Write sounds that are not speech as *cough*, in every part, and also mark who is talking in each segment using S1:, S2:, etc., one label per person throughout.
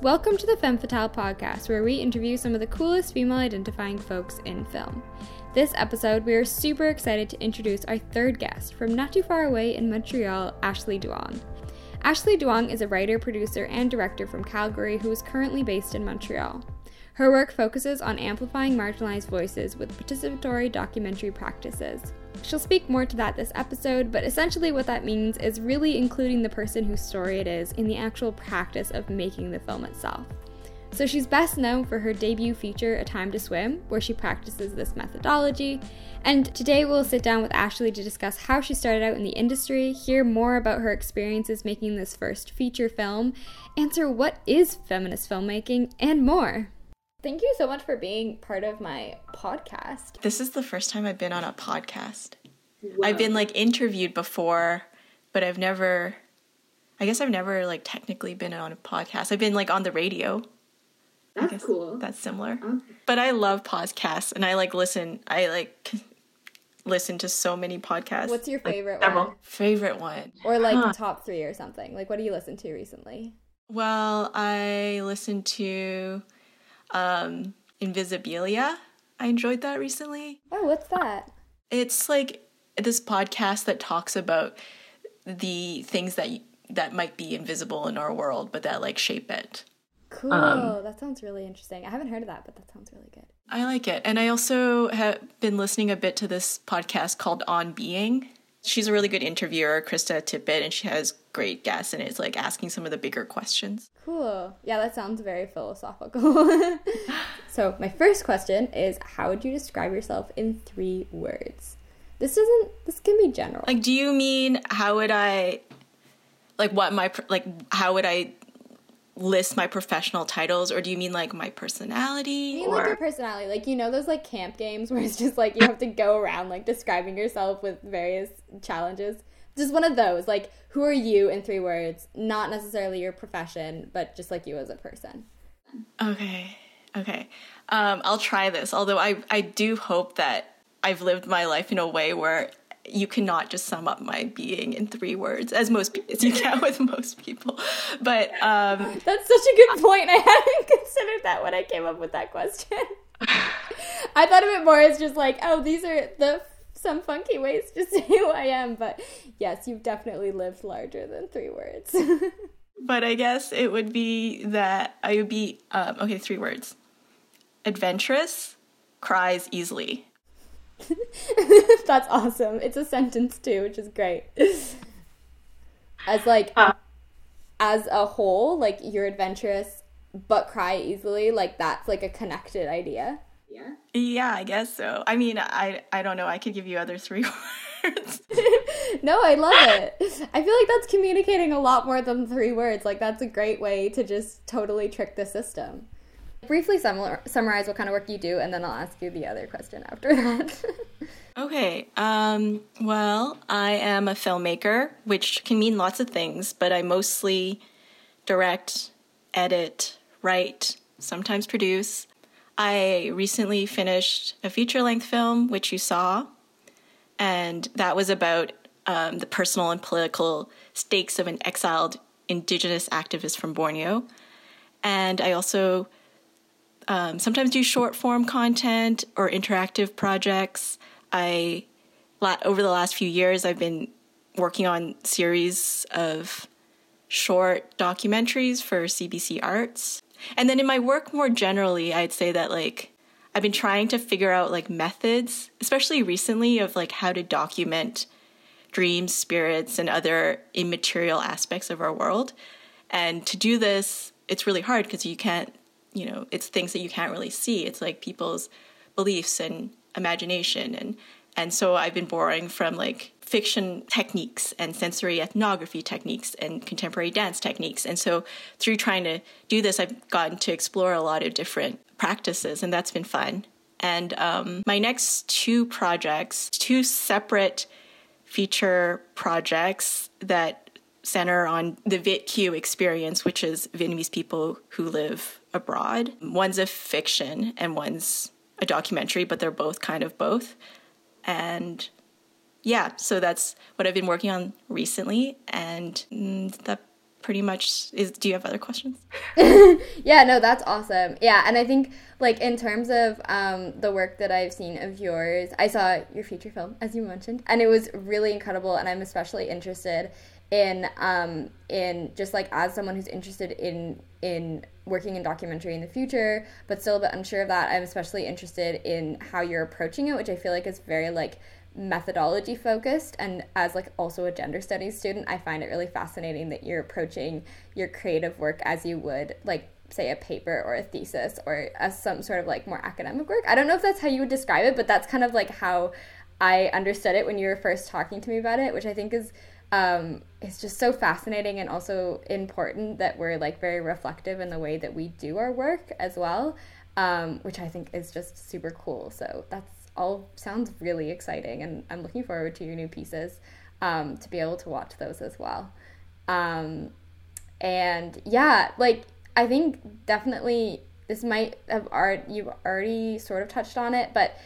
S1: Welcome to the Femme Fatale podcast, where we interview some of the coolest female identifying folks in film. This episode, we are super excited to introduce our third guest from not too far away in Montreal, Ashley Duong. Ashley Duong is a writer, producer, and director from Calgary who is currently based in Montreal. Her work focuses on amplifying marginalized voices with participatory documentary practices. She'll speak more to that this episode, but essentially what that means is really including the person whose story it is in the actual practice of making the film itself. So she's best known for her debut feature, A Time to Swim, where she practices this methodology. And today we'll sit down with Ashley to discuss how she started out in the industry, hear more about her experiences making this first feature film, answer what is feminist filmmaking, and more. Thank you so much for being part of my podcast.
S2: This is the first time I've been on a podcast. I've been like interviewed before, but I've never I guess I've never like technically been on a podcast. I've been like on the radio.
S1: That's cool.
S2: That's similar. Okay. But I love podcasts and I like listen I like *laughs* listen to so many podcasts.
S1: What's your favorite like, one?
S2: Favorite one.
S1: Or like huh. top 3 or something. Like what do you listen to recently?
S2: Well, I listened to um, Invisibilia. I enjoyed that recently.
S1: Oh, what's that?
S2: It's like this podcast that talks about the things that that might be invisible in our world, but that like shape it.
S1: Cool. Um, that sounds really interesting. I haven't heard of that, but that sounds really good.
S2: I like it. And I also have been listening a bit to this podcast called On Being she's a really good interviewer, Krista Tippett, and she has great guests and it's like asking some of the bigger questions.
S1: Cool. Yeah, that sounds very philosophical. *laughs* so, my first question is how would you describe yourself in three words? This isn't this can be general.
S2: Like do you mean how would I like what my like how would I list my professional titles or do you mean like my personality?
S1: I mean
S2: or...
S1: like your personality. Like you know those like camp games where it's just like you have to go around like describing yourself with various challenges? Just one of those. Like who are you in three words? Not necessarily your profession but just like you as a person.
S2: Okay. Okay. Um, i'll try this. Although i i do hope that i've lived my life in a way where you cannot just sum up my being in three words as most as you can *laughs* with most people. But um,
S1: that's such a good point. *laughs* I hadn't considered that when i came up with that question. *laughs* I thought of it more as just like oh these are the some funky ways to say who i am. But yes you've definitely lived larger than three words.
S2: But i guess it would be that i would be um, okay three words. Adventurous cries easily *laughs*
S1: That's awesome. It's a sentence too, which is great. As like uh, as a whole, like you're adventurous but cry easily, like that's like a connected idea.
S2: Yeah. Yeah, I guess so. I mean, I I don't know. I could give you other three *laughs* words. *laughs*
S1: no, I love it. I feel like that's communicating a lot more than three words. Like that's a great way to just totally trick the system. Briefly sum- summarize what kind of work you do, and then I'll ask you the other question after that. *laughs*
S2: okay. Um, well, I am a filmmaker, which can mean lots of things, but I mostly direct, edit, write, sometimes produce. I recently finished a feature length film, which you saw, and that was about um, the personal and political stakes of an exiled indigenous activist from Borneo. And I also um, sometimes do short form content or interactive projects. I over the last few years I've been working on series of short documentaries for CBC Arts. And then in my work more generally, I'd say that like I've been trying to figure out like methods, especially recently of like how to document dreams, spirits and other immaterial aspects of our world. And to do this, it's really hard because you can't you know it's things that you can't really see. It's like people's beliefs and imagination. And and so i've been borrowing from like fiction techniques and sensory ethnography techniques and contemporary dance techniques. And so through trying to do this i've gotten to explore a lot of different practices and that's been fun. And um, my next two projects two separate feature projects that center on the Viet Kieu experience, which is Vietnamese people who live abroad. One's a fiction and one's a documentary, but they're both kind of both. And yeah, so that's what I've been working on recently, and that pretty much is do you have other questions *laughs*
S1: yeah no that's awesome yeah and i think like in terms of um, the work that i've seen of yours i saw your feature film as you mentioned and it was really incredible and i'm especially interested in um, in just like as someone who's interested in in working in documentary in the future but still a bit unsure of that i'm especially interested in how you're approaching it which i feel like is very like methodology focused. And as like also a gender studies student i find it really fascinating that you're approaching your creative work as you would like say a paper or a thesis or as some sort of like more academic work. I don't know if that's how you would describe it but that's kind of like how i understood it when you were first talking to me about it which i think is um, it's just so fascinating and also important that we're like very reflective in the way that we do our work as well um, which i think is just super cool so that's all sounds really exciting, and I'm looking forward to your new pieces um, to be able to watch those as well. Um, and yeah, like I think definitely this might have art you've already sort of touched on it, but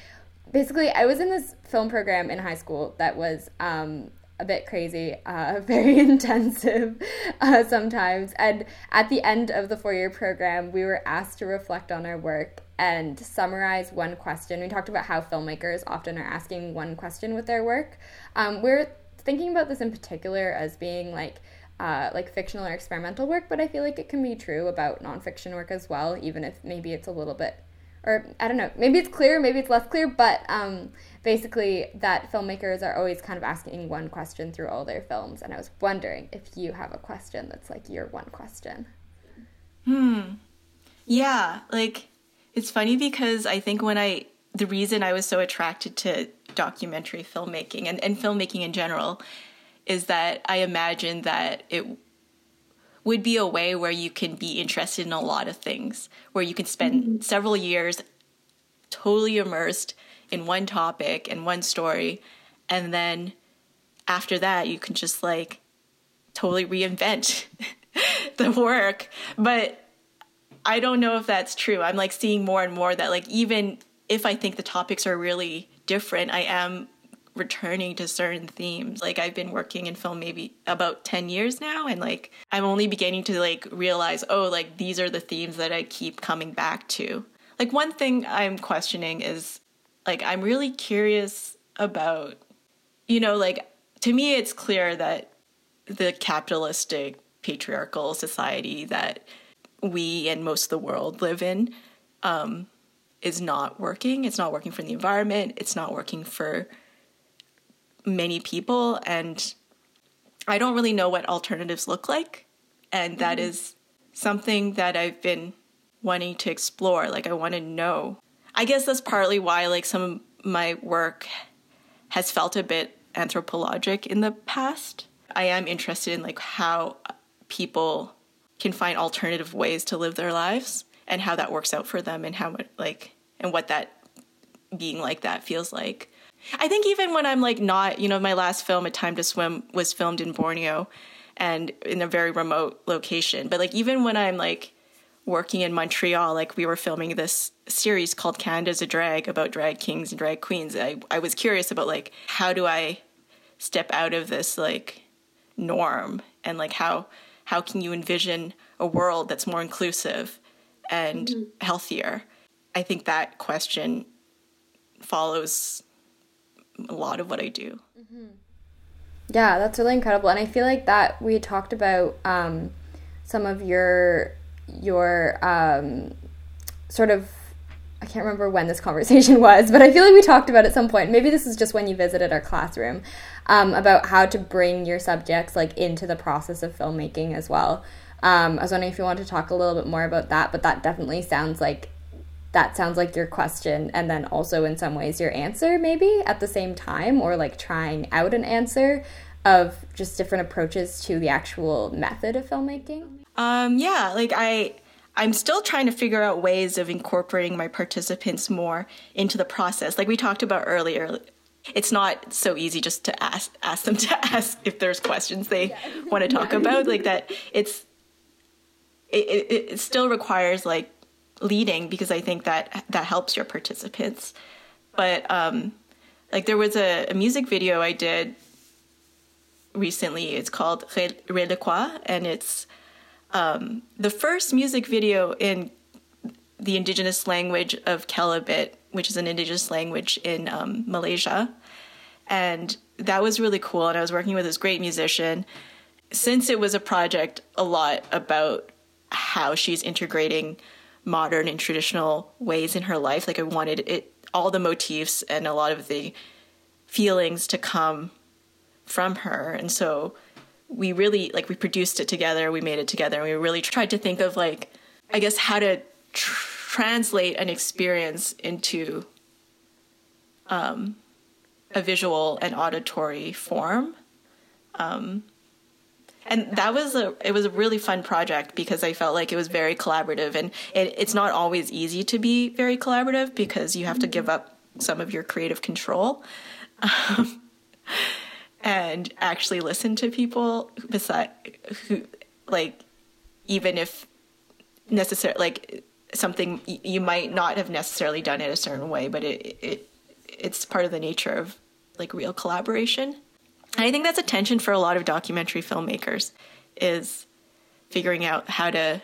S1: basically I was in this film program in high school that was um, a bit crazy, uh, *laughs* very intensive uh, sometimes. And at the end of the four year program, we were asked to reflect on our work and summarize one question. We talked about how filmmakers often are asking one question with their work. Um, we're thinking about this in particular as being like uh, like fictional or experimental work, but I feel like it can be true about nonfiction work as well, even if maybe it's a little bit, or I don't know, maybe it's clear, maybe it's less clear, but um, basically that filmmakers are always kind of asking one question through all their films. And I was wondering if you have a question that's like your one question.
S2: Hmm. Yeah, like it's funny because I think when I, the reason I was so attracted to documentary filmmaking and, and filmmaking in general is that I imagined that it would be a way where you can be interested in a lot of things, where you can spend mm-hmm. several years totally immersed in one topic and one story, and then after that, you can just like totally reinvent *laughs* the work. But I don't know if that's true. I'm like seeing more and more that like even if I think the topics are really different, I am returning to certain themes. Like I've been working in film maybe about 10 years now and like I'm only beginning to like realize, oh, like these are the themes that I keep coming back to. Like one thing I'm questioning is like I'm really curious about you know, like to me it's clear that the capitalistic patriarchal society that we and most of the world live in um, is not working. It's not working for the environment. It's not working for many people. And I don't really know what alternatives look like. And that mm-hmm. is something that I've been wanting to explore. Like, I want to know. I guess that's partly why, like, some of my work has felt a bit anthropologic in the past. I am interested in, like, how people can find alternative ways to live their lives and how that works out for them and how like and what that being like that feels like. I think even when I'm like not, you know, my last film, A Time to Swim, was filmed in Borneo and in a very remote location. But like even when I'm like working in Montreal, like we were filming this series called Canada's a Drag about drag kings and drag queens. I, I was curious about like how do I step out of this like norm and like how how can you envision a world that's more inclusive and mm-hmm. healthier? I think that question follows a lot of what I do.
S1: Mm-hmm. Yeah, that's really incredible, and I feel like that we talked about um, some of your your um, sort of I can't remember when this *laughs* conversation was, but I feel like we talked about at some point. Maybe this is just when you visited our classroom um, about how to bring your subjects like into the process of filmmaking as well. Um, I was wondering if you want to talk a little bit more about that, but that definitely sounds like that sounds like your question, and then also in some ways your answer, maybe at the same time, or like trying out an answer of just different approaches to the actual method of filmmaking.
S2: Um, yeah, like I I'm still trying to figure out ways of incorporating my participants more into the process. Like we talked about earlier, it's not so easy just to ask ask them *laughs* to ask if there's questions they yeah. want to talk *laughs* about. Like that, it's it, it, it still requires like leading because I think that that helps your participants. But um, like there was a, a music video I did recently. It's called Relekwa, and it's um, the first music video in the indigenous language of Kelabit, which is an indigenous language in um, Malaysia. And that was really cool. And I was working with this great musician. Since it was a project a lot about how she's integrating modern and traditional ways in her life, like I wanted it all the motifs and a lot of the feelings to come from her. And so we really like we produced it together, we made it together, and we really tried to think of like I guess how to tr- translate an experience into um, a visual and auditory form. Um, and that was a it was a really fun project because I felt like it was very collaborative and it, it's not always easy to be very collaborative because you have to give up some of your creative control. Um, *laughs* and actually listen to people beside who like even if necessary like something you might not have necessarily done it a certain way but it, it it's part of the nature of like real collaboration and i think that's a tension for a lot of documentary filmmakers is figuring out how to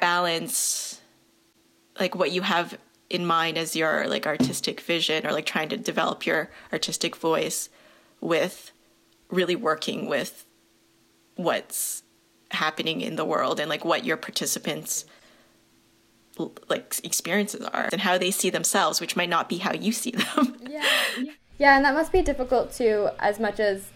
S2: balance like what you have in mind as your like artistic vision or like trying to develop your artistic voice with really working with what's happening in the world and like what your participants like experiences are and how they see themselves which might not be how you see them.
S1: Yeah yeah and that must be difficult too as much as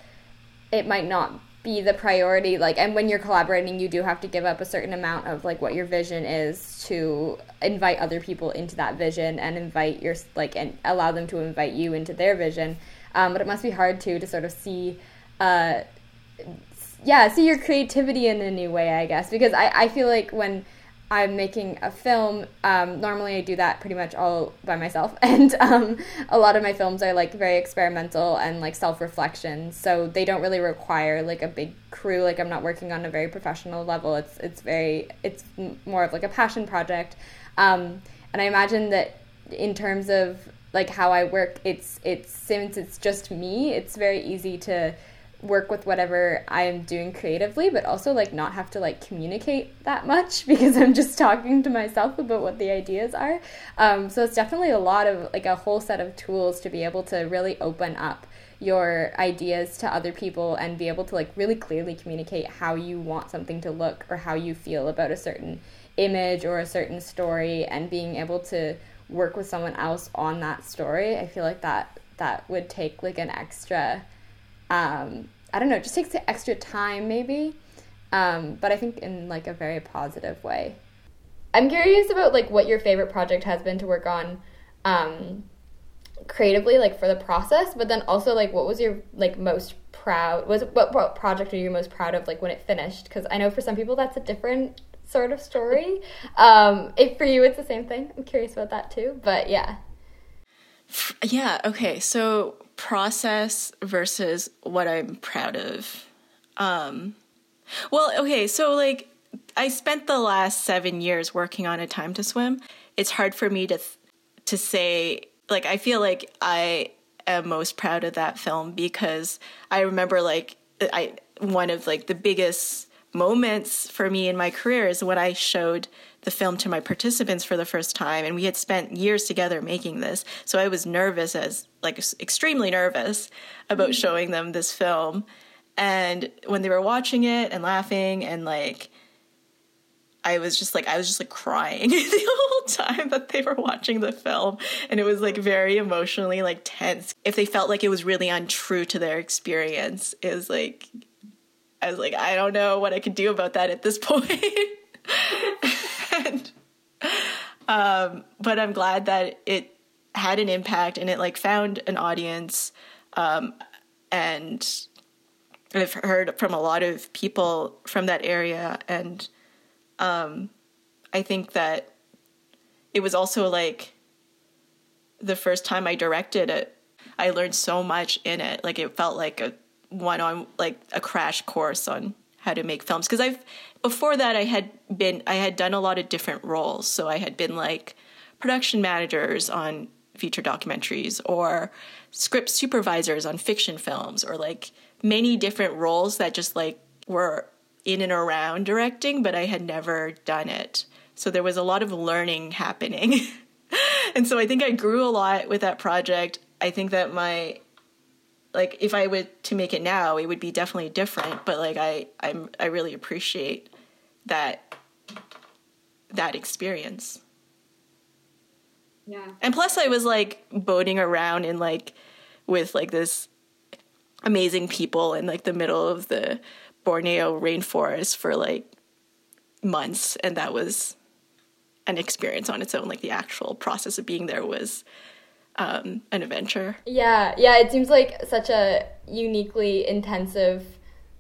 S1: it might not be the priority like and when you're collaborating you do have to give up a certain amount of like what your vision is to invite other people into that vision and invite your like and allow them to invite you into their vision. Um, but it must be hard too to sort of see uh, yeah see your creativity in a new way i guess because i, I feel like when I'm making a film. Um, normally, I do that pretty much all by myself, *laughs* and um, a lot of my films are like very experimental and like self reflection. So they don't really require like a big crew. Like I'm not working on a very professional level. It's it's very it's more of like a passion project. Um, and I imagine that in terms of like how I work, it's it's since it's just me, it's very easy to work with whatever I am doing creatively, but also like not have to like communicate that much *laughs* because I'm just talking to myself about what the ideas are. Um, so it's definitely a lot of like a whole set of tools to be able to really open up your ideas to other people and be able to like really clearly communicate how you want something to look or how you feel about a certain image or a certain story and being able to work with someone else on that story. I feel like that that would take like an extra um, I don't know, it just takes extra time maybe. Um, but I think in like a very positive way. I'm curious about like what your favorite project has been to work on um, creatively, like for the process, but then also like what was your like most proud was what, what project are you most proud of like when it finished? Because I know for some people that's a different sort of story. Um, if for you it's the same thing, I'm curious about that too. But yeah.
S2: Yeah. Okay. So process versus what I'm proud of. Um, well, okay, so like I spent the last seven years working on a time to swim. It's hard for me to to say like I feel like I am most proud of that film because I remember like I one of like the biggest moments for me in my career is when I showed the film to my participants for the first time and we had spent years together making this so i was nervous as like extremely nervous about mm-hmm. showing them this film and when they were watching it and laughing and like I was just like I was just like crying *laughs* the whole time that they were watching the film and it was like very emotionally like tense. If they felt like it was really untrue to their experience, it was like I was like I don't know what I could do about that at this *laughs* point. *laughs* and, um, but I'm glad that it had an impact and it like found an audience. Um, and I've heard from a lot of people from that area, and um, I think that it was also like the first time I directed it. I learned so much in it. Like it felt like a one on like a crash course on how to make films because I've before that I had been I had done a lot of different roles. So I had been like production managers on feature documentaries or script supervisors on fiction films or like many different roles that just like were in and around directing, but I had never done it. So there was a lot of learning happening. *laughs* and so I think I grew a lot with that project. I think that my like if I were to make it now, it would be definitely different, but like I I'm I really appreciate that that experience.
S1: Yeah.
S2: And plus I was like boating around in like with like this amazing people in like the middle of the Borneo rainforest for like months and that was an experience on its own like the actual process of being there was um, an adventure
S1: Yeah, yeah, it seems like such a uniquely intensive,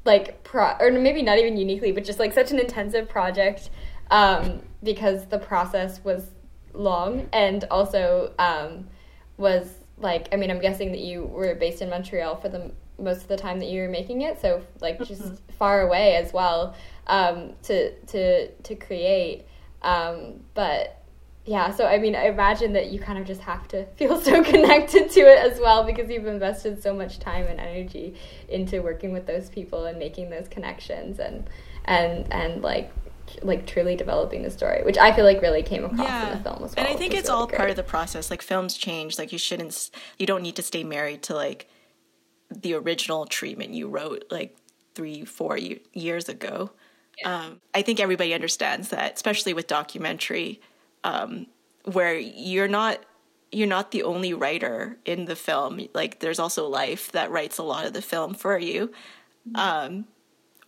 S1: like, pro, or maybe not even uniquely, but just like such an intensive project um, because the process was long and also um, was like, I mean, I'm guessing that you were based in Montreal for the most of the time that you were making it, so like just far away as well um, to to to create. Um, but yeah, so I mean, I imagine that you kind of just have to *laughs* feel so connected to it as well because you've invested so much time and energy into working with those people and making those connections and and and like like truly developing the story, which I feel like really came across in the film as well.
S2: And I think it's
S1: really
S2: all part of the process. Like films change. Like you shouldn't, you don't need to stay married to like the original treatment you wrote like three, four years ago. Um, I think everybody understands that, especially with documentary, um, where you're not you're not the only writer in the film. Like there's also life that writes a lot of the film for you um,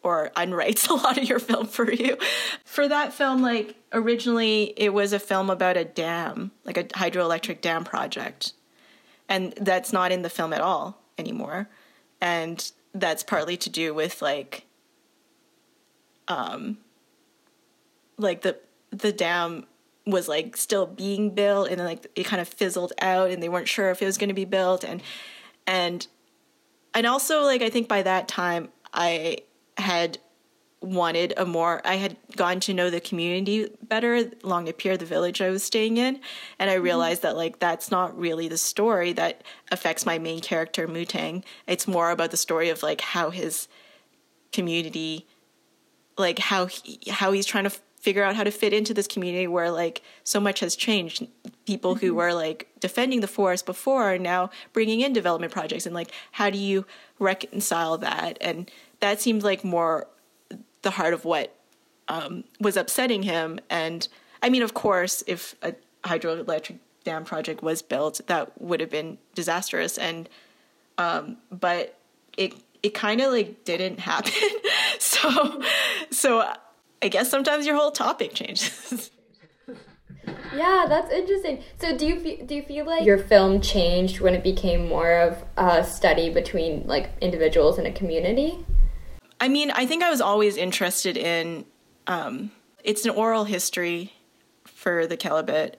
S2: or unwrites *laughs* a lot of your film for you. For that film, like originally it was a film about a dam, like a hydroelectric dam project. And that's not in the film at all anymore. And that's partly to do with like um like the the dam was like still being built and then like it kind of fizzled out and they weren't sure if it was going to be built and and and also like i think by that time i had wanted a more i had gotten to know the community better along pier the village i was staying in. And i mm-hmm. realized that like that's not really the story that affects my main character mutang it's more about the story of like how his community like how he, how he's trying to f- figure out how to fit into this community where like so much has changed. People who mm-hmm. were like defending the forest before are now bringing in development projects. And like how do you reconcile that? And that seemed like more the heart of what um, was upsetting him and i mean of course if a hydroelectric dam project was built that would have been disastrous and um, but it it kind of like didn't happen *laughs* so so i guess sometimes your whole topic changes *laughs*
S1: Yeah, that's interesting. So, do you fe- do you feel like your film changed when it became more of a study between like individuals in a community?
S2: I mean i think i was always interested in um, it's an oral history for the Kelabit.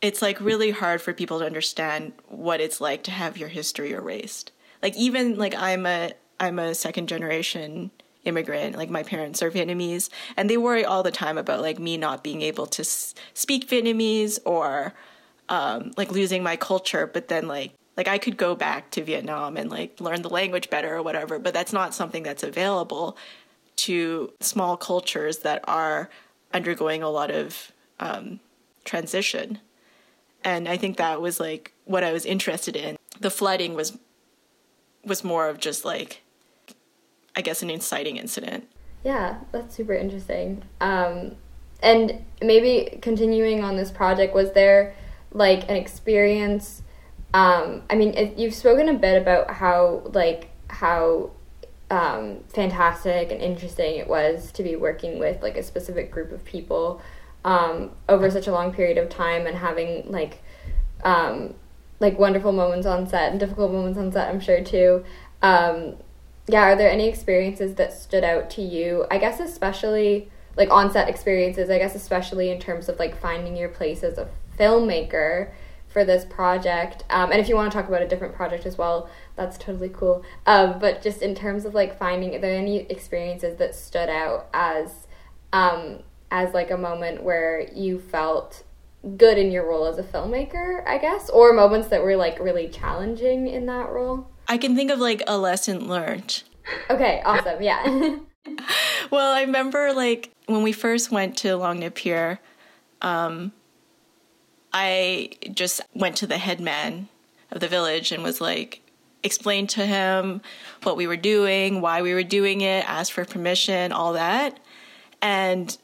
S2: It's like really hard for people to understand what it's like to have your history erased. Like even like I'm a I'm a second generation immigrant. Like my parents are Vietnamese, and they worry all the time about like me not being able to s- speak Vietnamese or um, like losing my culture. But then like like I could go back to Vietnam and like learn the language better or whatever. But that's not something that's available to small cultures that are undergoing a lot of um, transition. And I think that was like what I was interested in. The flooding was was more of just like I guess an inciting incident.
S1: Yeah, that's super interesting. Um, and maybe continuing on this project, was there like an experience? Um, I mean, you've spoken a bit about how like how um, fantastic and interesting it was to be working with like a specific group of people um, over such a long period of time and having like um, like wonderful moments on set and difficult moments on set. I'm sure too. Um, yeah, are there any experiences that stood out to you? I guess especially like on set experiences. I guess especially in terms of like finding your place as a filmmaker for this project. Um, and if you want to talk about a different project as well, that's totally cool. Um, but just in terms of like finding, are there any experiences that stood out as um, as like a moment where you felt good in your role as a filmmaker, I guess, or moments that were like really challenging in that role?
S2: I can think of like a lesson learned
S1: Okay, awesome. Yeah. *laughs*
S2: well, I remember like when we first went to Long Napir, um, I just went to the headman of the village and was like, explained to him what we were doing, why we were doing it, asked for permission, all that. And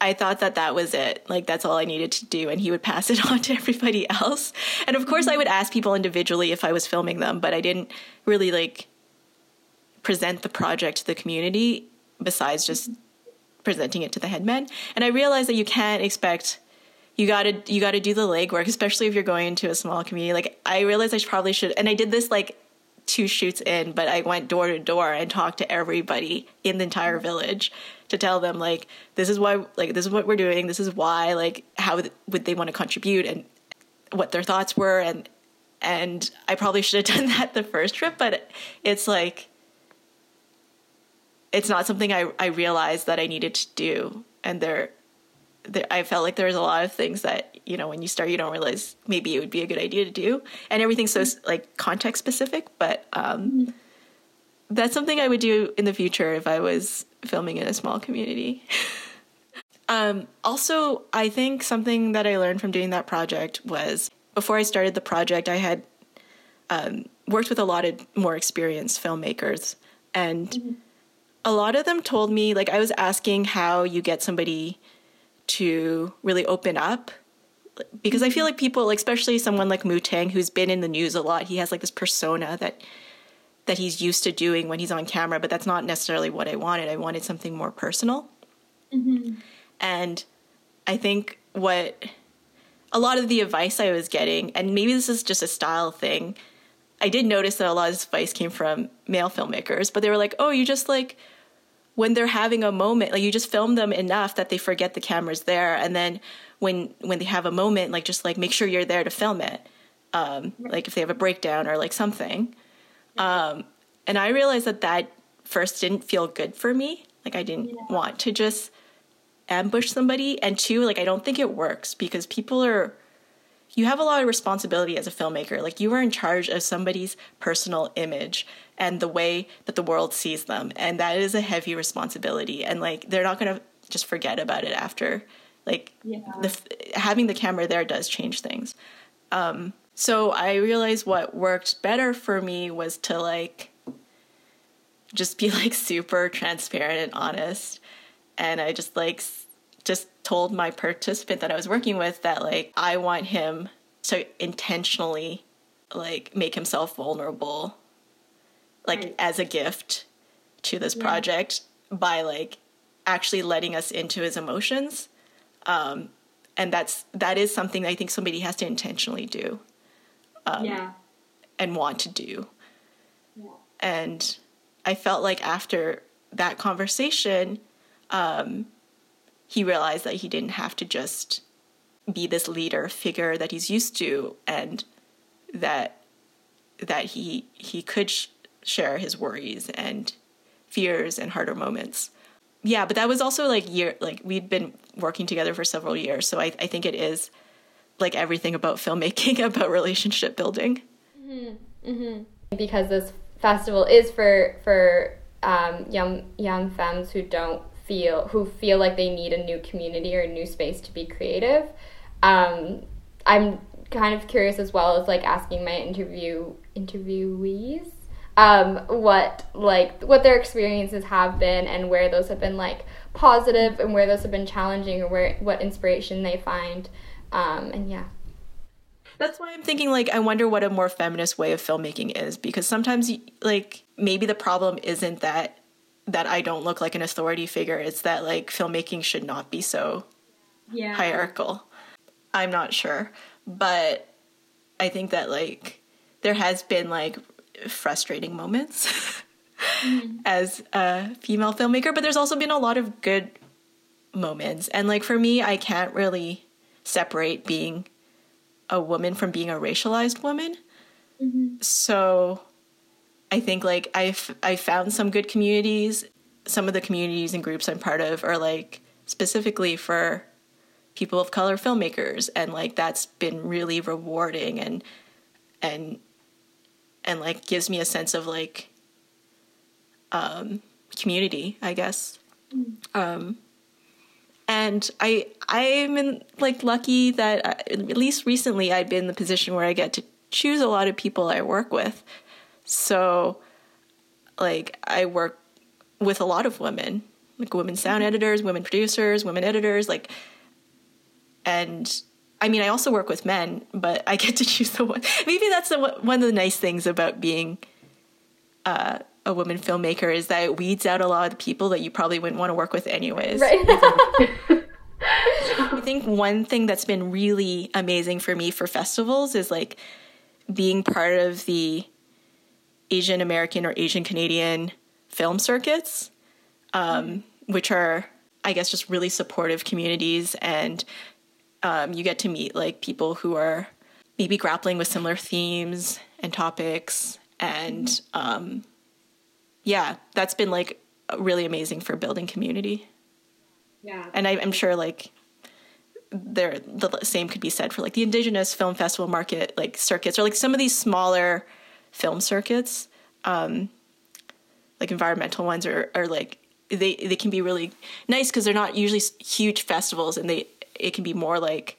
S2: I thought that that was it. Like, that's all I needed to do. And he would pass it *laughs* on to everybody else. And of course, I would ask people individually if I was filming them, but I didn't really like present the project to the community besides just presenting it to the headman. And I realized that you can't expect you gotta you gotta do the legwork, especially if you're going into a small community. Like I realized I probably should, and I did this like two shoots in, but I went door to door and talked to everybody in the entire village to tell them like this is why like this is what we're doing, this is why like how would they want to contribute and what their thoughts were and and I probably should have *laughs* done that the first trip, but it's like it's not something I I realized that I needed to do, and there there, I felt like there was a lot of things that you know when you start you don't realize maybe it would be a good idea to do, and everything's so like context specific. But um, mm-hmm. that's something I would do in the future if I was filming in a small community. *laughs* um, also, I think something that I learned from doing that project was before I started the project, I had um, worked with a lot of more experienced filmmakers, and mm-hmm. a lot of them told me like I was asking how you get somebody to really open up because I feel like people, especially someone like Mutang, who's been in the news a lot, he has like this persona that that he's used to doing when he's on camera, but that's not necessarily what I wanted. I wanted something more personal, mm-hmm. and I think what a lot of the advice I was getting, and maybe this is just a style thing. I did notice that a lot of this advice came from male filmmakers, but they were like, "Oh, you just like when they're having a moment like you just film them enough that they forget the camera's there. And then when when they have a moment like just like make sure you're there to film it um, like if they have a breakdown or like something. Um, and i realized that that first didn't feel good for me. Like i didn't yeah. want to just ambush somebody. And two like i don't think it works because people are you have a lot of responsibility as a filmmaker. Like you are in charge of somebody's personal image and the way that the world sees them. And that is a heavy responsibility. And like they're not going to just forget about it after. Like yeah. the having the camera there does change things. Um, so i realized what worked better for me was to like just be like super transparent and honest. And i just like just told my participant that i was working with that like i want him to intentionally like make himself vulnerable like right. as a gift to this yeah. project by like actually letting us into his emotions um, and that's that is something that i think somebody has to intentionally do um, yeah. and want to do yeah. and i felt like after that conversation um, he realized that he didn't have to just be this leader figure that he's used to and that that he he could sh- share his worries and fears and harder moments. Yeah, but that was also like year like we'd been working together for several years, so I, I think it is like everything about filmmaking *laughs* about relationship building.
S1: Mm-hmm. Mm-hmm. Because this festival is for for um, young young femmes who don't feel who feel like they need a new community or a new space to be creative. Um, I'm kind of curious as well as like asking my interview interviewees um, what like what their experiences have been and where those have been like positive and where those have been challenging or where what inspiration they find um, and yeah
S2: that's why i'm thinking like i wonder what a more feminist way of filmmaking is because sometimes like maybe the problem isn't that that i don't look like an authority figure it's that like filmmaking should not be so yeah. hierarchical i'm not sure but i think that like there has been like frustrating moments mm-hmm. *laughs* as a female filmmaker, but there's also been a lot of good moments. And like for me, I can't really separate being a woman from being a racialized woman. Mm-hmm. So I think like I've I found some good communities. Some of the communities and groups I'm part of are like specifically for people of color filmmakers and like that's been really rewarding and and and like gives me a sense of like um, community, I guess. Um, and I I'm in, like lucky that I, at least recently I've been in the position where I get to choose a lot of people I work with. So, like I work with a lot of women, like women sound editors, women producers, women editors, like, and I mean I also work with men, but I get to *laughs* choose the one. Maybe that's the, one of the nice things about being. Uh, a woman filmmaker is that it weeds out a lot of the people that you probably wouldn't want to work with anyways.
S1: Right. *laughs* *laughs*
S2: I think one thing that's been really amazing for me for festivals is like being part of the Asian American or Asian Canadian film circuits, um, which are, I guess, just really supportive communities. And um, you get to meet like people who are maybe grappling with similar themes and topics. And um, yeah, that's been like really amazing for building community.
S1: Yeah.
S2: And I, I'm sure like there the same could be said for like the indigenous film festival market like circuits or like some of these smaller film circuits um like environmental ones are, are like they they can be really nice because they're not usually huge festivals and they it can be more like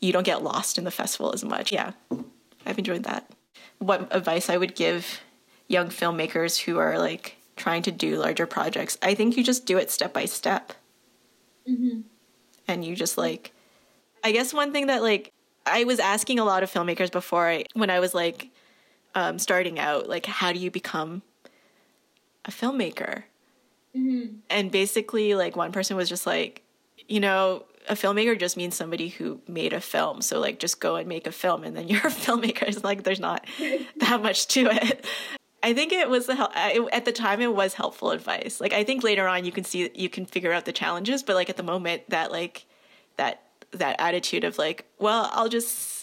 S2: you don't get lost in the festival as much. Yeah. I've enjoyed that. What advice i would give young filmmakers who are like trying to do larger projects i think you just do it step by step. And you just like i guess one thing that like i was asking a lot of filmmakers before I, when i was like um, starting out like how do you become a filmmaker? And basically like one person was just like you know a filmmaker just means somebody who made a film. So like just go and make a film and then *laughs* you're a filmmaker. It's like there's not *laughs* that much to it. I think it was the hel- at the time it was helpful advice. Like i think later on you can see you can figure out the challenges but like at the moment that like that that attitude of like well i'll just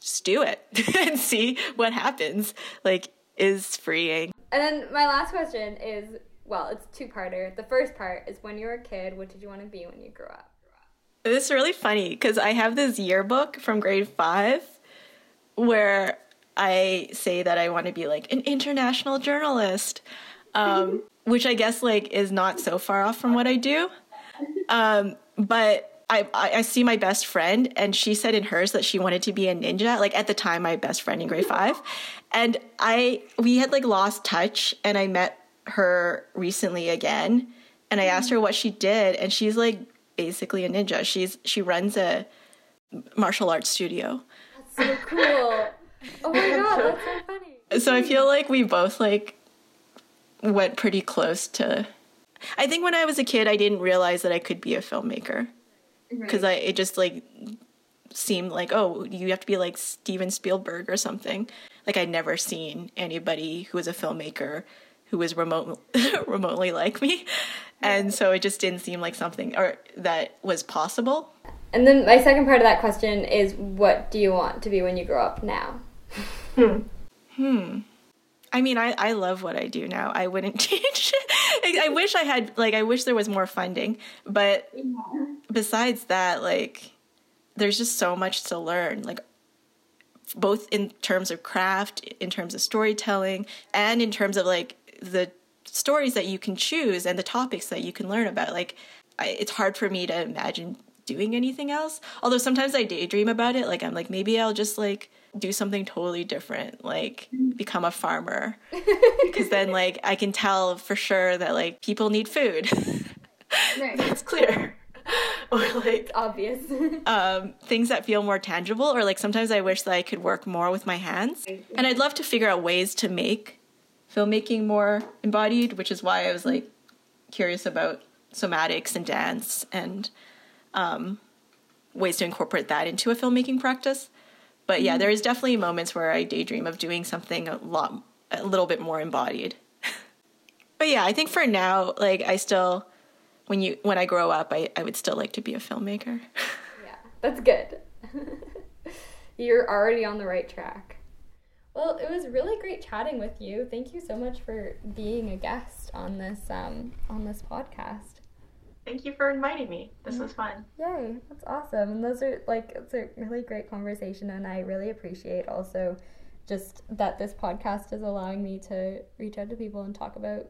S2: just do it *laughs* and see what happens like is freeing
S1: And then my last question is well, it's two parter. The first part is when you were a kid, what did you want to be when you grew up?
S2: This is really funny because I have this yearbook from grade five where I say that I want to be like an international journalist, um, *laughs* which I guess like is not so far off from what I do. Um, but I, I see my best friend, and she said in hers that she wanted to be a ninja. Like at the time, my best friend in grade five, and I we had like lost touch, and I met her recently again, and I asked her what she did, and she's like basically a ninja. She's she runs a martial arts studio.
S1: That's so cool. Oh my god, that's so funny.
S2: So I feel like we both like went pretty close to. I think when I was a kid, I didn't realize that I could be a filmmaker because mm-hmm. I it just like seemed like oh you have to be like Steven Spielberg or something. Like I'd never seen anybody who was a filmmaker who was remote *laughs* remotely like me, and so it just didn't seem like something or that was possible.
S1: And then my second part of that question is what do you want to be when you grow up now? Hmm. Hmm.
S2: I mean, I, I love what I do now. I wouldn't *laughs* change it. I wish I had, like, I wish there was more funding. But besides that, like, there's just so much to learn. Like, both in terms of craft, in terms of storytelling, and in terms of, like, the stories that you can choose and the topics that you can learn about. Like, I, it's hard for me to imagine doing anything else. Although sometimes I daydream about it. Like, I'm like, maybe I'll just, like, do something totally different, like become a farmer. *laughs* Because then, like, I can tell for sure that, like, people need food. it's *laughs* clear. *laughs* or, like,
S1: Obvious.
S2: um, things that feel more tangible, or like sometimes I wish that I could work more with my hands. And I'd love to figure out ways to make filmmaking more embodied, which is why I was like curious about somatics and dance and um, ways to incorporate that into a filmmaking practice. But yeah, there is definitely moments where I daydream of doing something a lot, a little bit more embodied. *laughs* but yeah, I think for now, like I still, when you when I grow up, I, I would still like to be a filmmaker. *laughs*
S1: yeah, that's good. *laughs* You're already on the right track. Well, it was really great chatting with you. Thank you so much for being a guest on this um, on this podcast.
S2: Thank you for inviting me. This was fun.
S1: Yay, that's awesome. And those are like it's a really great conversation and I really appreciate also just that this podcast is allowing me to reach out to people and talk about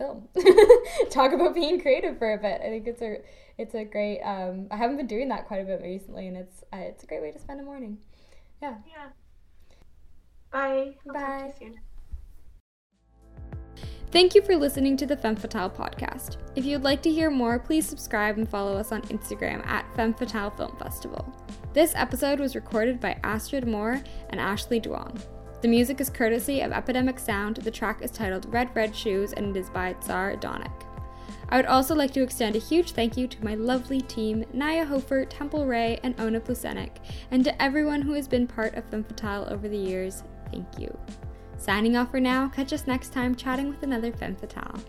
S1: film. *laughs* Talk about being creative for a bit. I think it's a it's a great. Um, I haven't been doing that quite a bit recently, and it's uh, it's a great way to spend a morning. Yeah.
S3: Yeah. Bye.
S1: I'll Bye. Thank you for listening to the Femme Fatale podcast. If you'd like to hear more, please subscribe and follow us on Instagram at Femme Fatale Film Festival. This episode was recorded by Astrid Moore and Ashley Duong. The music is courtesy of Epidemic Sound. The track is titled Red Red Shoes and it is by Tsar Donick. I would also like to extend a huge thank you to my lovely team, Naya Hofer, Temple Ray, and Ona Plusenik, and to everyone who has been part of Femme Fatale over the years. Thank you. Signing off for now, catch us next time chatting with another Femme Fatale.